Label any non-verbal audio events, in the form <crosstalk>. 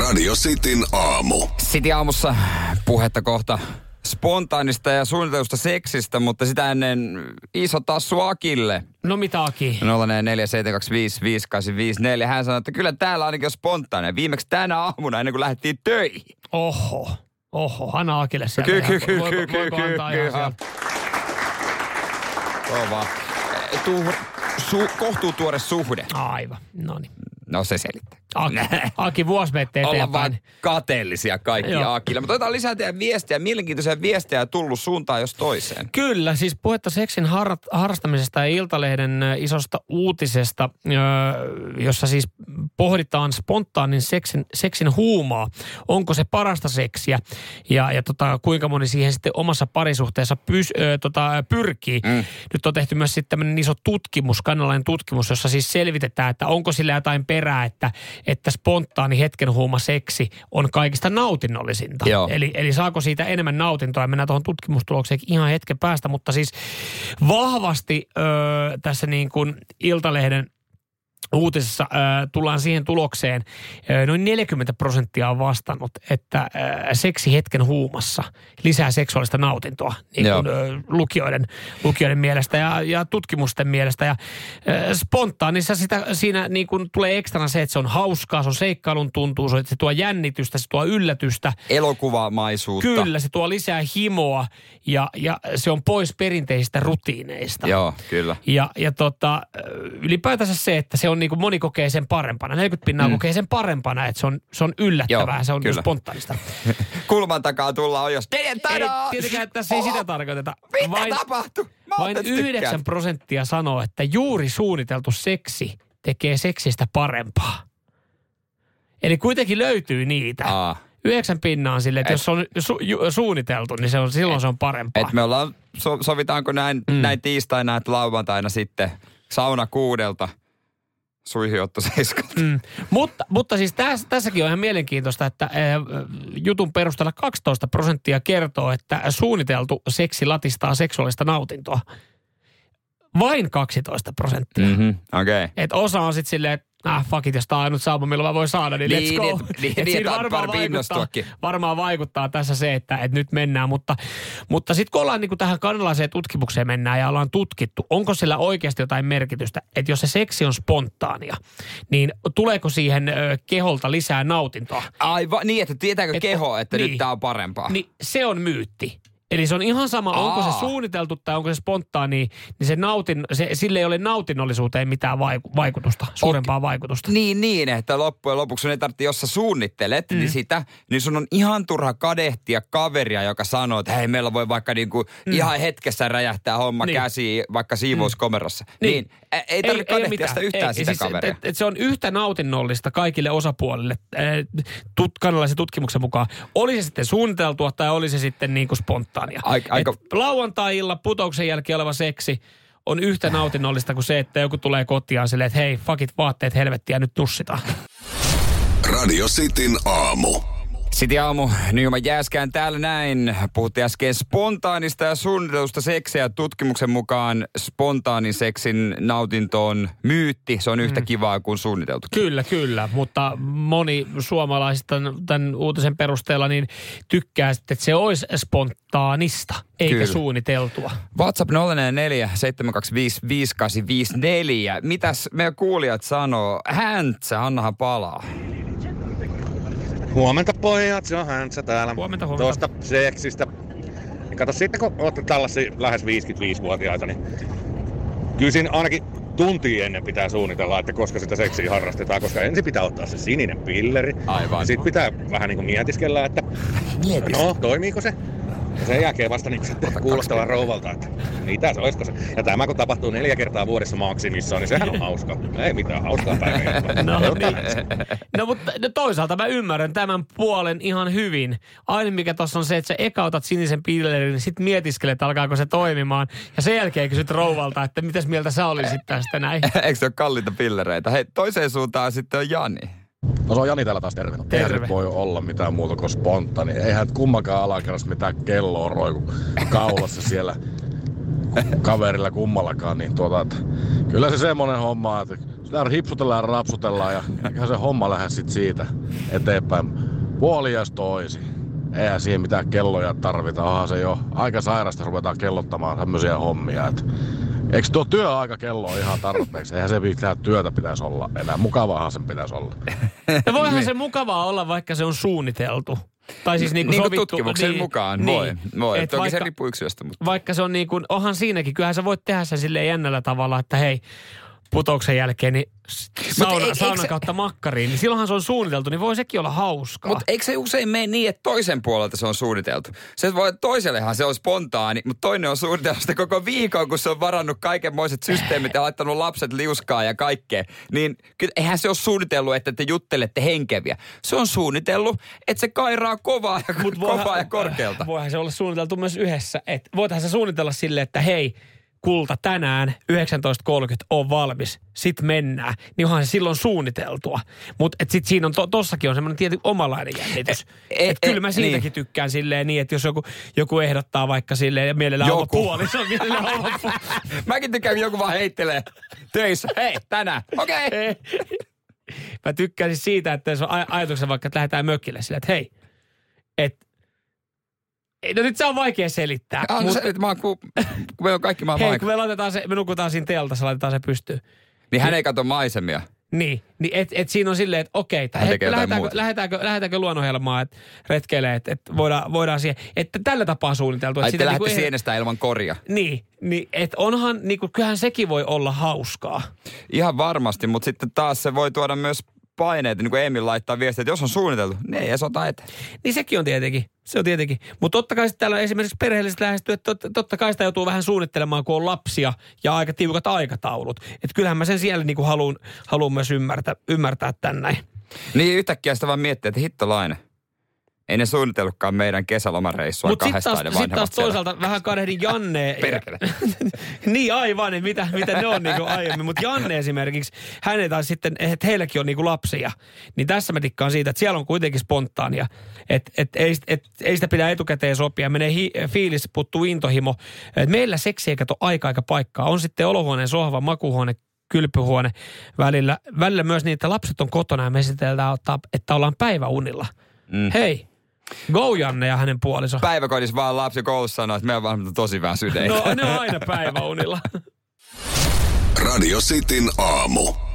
Radio Cityn aamu. City aamussa puhetta kohta spontaanista ja suunnitellusta seksistä, mutta sitä ennen iso tassu Akille. No mitä Aki? 0472558554. Hän sanoi, että kyllä täällä ainakin on spontaania. Viimeksi tänä aamuna ennen kuin lähdettiin töihin. Oho. Oho, anna Akille sieltä. Ky- ky- ihan- ky- voiko- ky- ky- voiko ky- antaa ky- ihan ky- sieltä? Kova. Tuu, su, kohtuu tuore suhde. Aivan, no niin. No se selittää. Aki, Aki vuosi menette Ollaan vaan eteenpäin. kateellisia kaikki Joo. Akille. Mutta otetaan lisää teidän viestiä. Mielenkiintoisia viestejä tullut suuntaan jos toiseen. Kyllä, siis puhetta seksin har- harrastamisesta ja Iltalehden isosta uutisesta, jossa siis pohditaan spontaanin seksin, seksin huumaa. Onko se parasta seksiä ja, ja tota, kuinka moni siihen sitten omassa parisuhteessa pys, ö, tota, pyrkii. Mm. Nyt on tehty myös sitten tämmöinen iso tutkimus, kannalainen tutkimus, jossa siis selvitetään, että onko sillä jotain perää, että, että spontaani hetken huuma seksi on kaikista nautinnollisinta. Joo. Eli, eli saako siitä enemmän nautintoa? Mennään tuohon tutkimustulokseen ihan hetken päästä, mutta siis vahvasti öö, tässä niin kuin Iltalehden uutisessa äh, tullaan siihen tulokseen, äh, noin 40 prosenttia on vastannut, että äh, seksi hetken huumassa lisää seksuaalista nautintoa niin kuin, äh, lukijoiden, lukijoiden mielestä ja, ja tutkimusten mielestä. Ja äh, spontaanissa sitä, siinä niin kuin tulee ekstrana se, että se on hauskaa, se on seikkailun tuntuu, se, se tuo jännitystä, se tuo yllätystä. Elokuvamaisuutta. Kyllä, se tuo lisää himoa ja, ja se on pois perinteisistä rutiineista. Joo, kyllä. Ja, ja tota, ylipäätänsä se, että se on niin kuin moni kokee sen parempana. 40 pinnaa mm. kokee sen parempana, että se on, se on yllättävää, Joo, se on kyllä. spontaanista. <laughs> Kulman takaa tullaan jos. ei, tietenkään tässä ei sitä tarkoiteta. Mitä Vain, tapahtui? Mä vain oon tästä 9 tykkään. prosenttia sanoo, että juuri suunniteltu seksi tekee seksistä parempaa. Eli kuitenkin löytyy niitä. Aa. Yhdeksän pinnaa on silleen, että Et- jos on su, ju, suunniteltu, niin se on, silloin se on parempaa. Et me ollaan, so, sovitaanko näin, mm. näin tiistaina, että lauantaina sitten sauna kuudelta, suihiotto seiskalta. Mm. Mutta, mutta siis täs, tässäkin on ihan mielenkiintoista, että äh, jutun perusteella 12 prosenttia kertoo, että suunniteltu seksi latistaa seksuaalista nautintoa. Vain 12 prosenttia. Mm. Mm-hmm. Okay. Et osa on sitten silleen, että ah fuck it, jos tämä on ainut sauma, millä mä voin saada, niin, Niin, let's go. niin, <laughs> niin, Et niin, on varmaan, vaikuttaa, varmaan vaikuttaa tässä se, että, että nyt mennään. Mutta, mutta sitten kun ollaan niin kuin tähän kanalaiseen tutkimukseen mennään ja ollaan tutkittu, onko sillä oikeasti jotain merkitystä, että jos se seksi on spontaania, niin tuleeko siihen ö, keholta lisää nautintoa? Aivan, niin että tietääkö Et- keho, että niin. nyt tää on parempaa. Niin se on myytti. Eli se on ihan sama, onko Aa. se suunniteltu tai onko se spontaani, niin se nautin, se, sille ei ole nautinnollisuuteen mitään vaiku- vaikutusta, suurempaa vaikutusta. Niin, niin, että loppujen lopuksi sun ei tarvitse, jos sä suunnittelet mm. niin sitä, niin sun on ihan turha kadehtia kaveria, joka sanoo, että hei, meillä voi vaikka niinku mm. ihan hetkessä räjähtää homma Niin. niin. käsiin, vaikka siivouskomerossa. Niin, niin ä- ei tarvitse kadehtia mitään. sitä yhtään Ei, sitä siis, kaveria. Et, et se on yhtä nautinnollista kaikille osapuolille äh, tut, kanalaisen tutkimuksen mukaan. Oli se sitten suunniteltua tai oli se sitten niin kuin spontaania. Aika- aika- Et lauantai-illa putouksen jälkeen oleva seksi on yhtä nautinnollista kuin se, että joku tulee kotiin silleen, että hei, fuck it, vaatteet helvettiä, nyt nussitaan. Radio Cityn aamu. Sitten aamu Nyman Jääskään täällä näin. Puhuttiin äsken spontaanista ja suunnitelusta seksiä. Tutkimuksen mukaan spontaanin seksin nautinto on myytti. Se on yhtä mm. kivaa kuin suunniteltu. Kyllä, kyllä, mutta moni suomalaisista tämän uutisen perusteella niin tykkää sitten, että se olisi spontaanista, eikä Kyllä. suunniteltua. WhatsApp 044 725 5854. Mitäs meidän kuulijat sanoo? Häntsä, annahan palaa. Huomenta pojat, se on Häntsä täällä. Huomenta, huomenta. Tuosta seksistä. Niin kato, sitten kun olette tällaisia lähes 55-vuotiaita, niin kyllä siinä ainakin tuntia ennen pitää suunnitella, että koska sitä seksiä harrastetaan, koska ensin pitää ottaa se sininen pilleri. Aivan. Ja sitten pitää vähän niin kuin mietiskellä, että no, toimiiko se? Ja sen jälkeen vasta niin sitten kuulostella rouvalta, että mitä se olisiko se. Ja tämä kun tapahtuu neljä kertaa vuodessa maksimissaan, niin sehän on hauska. Ei mitään hauskaa päivää. <laughs> No, niin. no mutta no toisaalta mä ymmärrän tämän puolen ihan hyvin. Aina mikä tuossa on se, että sä eka otat sinisen pillerin, niin sit mietiskelet, alkaako se toimimaan. Ja sen jälkeen kysyt rouvalta, että mitäs mieltä sä olisit tästä näin. <laughs> Eikö se ole kalliita pillereitä? Hei, toiseen suuntaan sitten on Jani. No se on Jani täällä taas terve. Terve. Eihän voi olla mitään muuta kuin spontaani. Eihän kummakaan alakerrassa mitään kelloa roiku kaulassa <laughs> siellä kaverilla kummallakaan. Niin tuota, että kyllä se semmoinen homma, että Täällä hipsutellaan ja rapsutellaan ja eiköhän se homma lähde sit siitä eteenpäin. Puolias toisi. Eihän siihen mitään kelloja tarvita. Onhan se jo aika sairasta ruvetaan kellottamaan tämmöisiä hommia. Et Eikö tuo työaikakello ole ihan tarpeeksi? Eihän se mitään työtä pitäisi olla enää. Mukavaahan sen pitäisi olla. Ja <laughs> voihan se mukavaa olla, vaikka se on suunniteltu. Tai siis niin kuin niin sovittu, tutkimuksen niin, mukaan niin, voi. voi. Et Toki vaikka, se riippuu yksilöstä, mutta... vaikka se on niin kuin, onhan siinäkin, kyllähän sä voit tehdä sen silleen jännällä tavalla, että hei, putouksen jälkeen niin sauna, eik- sauna eikö se- kautta makkariin, niin silloinhan se on suunniteltu, niin voi sekin olla hauskaa. Mutta eikö se usein mene niin, että toisen puolelta se on suunniteltu? Se voi, toisellehan se on spontaani, mutta toinen on suunniteltu sitä koko viikon, kun se on varannut kaikenmoiset systeemit ja laittanut lapset liuskaa ja kaikkea. Niin kyllä eihän se ole suunnitellut, että te juttelette henkeviä. Se on suunnitellut, että se kairaa kovaa ja, Mut kovaa ja korkealta. Voihan se olla suunniteltu myös yhdessä. Voitahan se suunnitella silleen, että hei, kulta tänään 19.30 on valmis, sit mennään. Niin onhan se silloin suunniteltua. Mutta sitten siinä on, to, tossakin on semmoinen tietty omalainen jännitys. E- e- et kyllä mä e- siitäkin niin. tykkään silleen niin, että jos joku, joku ehdottaa vaikka silleen ja mielellään oma Joku. puoliso, <laughs> mielellään oma <laughs> Mäkin tykkään, joku vaan heittelee töissä. Hei, tänään. Okei. <laughs> Okay. Mä tykkäisin siitä, että se on aj- ajatuksena vaikka, että lähdetään mökille sille, että hei, et, ei, no nyt se on vaikea selittää. Ah, no mut- se, että mä oon, kun, kun meillä on kaikki maailman Hei, kun me laitetaan se, me nukutaan siinä teltassa, laitetaan se pystyyn. Niin hän ei katso maisemia. Niin, niin et, et siinä on silleen, että okei, tekee jotain lähdetäänkö, lähdetäänkö, lähdetäänkö luonnonhelmaan, että retkeilee, että, että voidaan, voidaan siihen, että tällä tapaa suunniteltu. Ai että te sitä lähdette niinku ei- sienestä ilman koria. Niin, niin että onhan, niin kuin, kyllähän sekin voi olla hauskaa. Ihan varmasti, mutta sitten taas se voi tuoda myös paineita, niin kuin Emil laittaa viestiä, että jos on suunniteltu, niin ei edes ota eteen. Niin sekin on tietenkin, se on tietenkin. Mutta totta kai täällä on esimerkiksi perheelliset lähestyy, että tot, totta kai sitä joutuu vähän suunnittelemaan, kun on lapsia ja aika tiukat aikataulut. Että kyllähän mä sen siellä niin haluan haluun myös ymmärtää, ymmärtää tän näin. Niin yhtäkkiä sitä vaan miettii, että hittolainen. Ei ne suunnitellutkaan meidän kesälomareissua sitten kahdestaan taas, ne sit taas toisaalta vähän kadehdin Janne. Perkele. <laughs> niin aivan, että mitä, mitä ne on niinku aiemmin. Mutta Janne esimerkiksi, hän ei taas sitten, että heilläkin on niinku lapsia. Niin tässä mä tikkaan siitä, että siellä on kuitenkin spontaania. Että et, ei, et, ei sitä pidä etukäteen sopia. Menee hi, fiilis, puttuu intohimo. Et meillä seksi ei kato aika aika paikkaa. On sitten olohuoneen sohva, makuhuone, kylpyhuone välillä. Välillä myös niin, että lapset on kotona ja me esitellään, että ollaan päiväunilla. Mm. Hei, go Janne ja hänen puoliso. Päiväkodissa vaan lapsi koulussa sanoo, että vanhemmat on tosi väsyneitä. No ne on aina päiväunilla. <laughs> Radio Cityn aamu.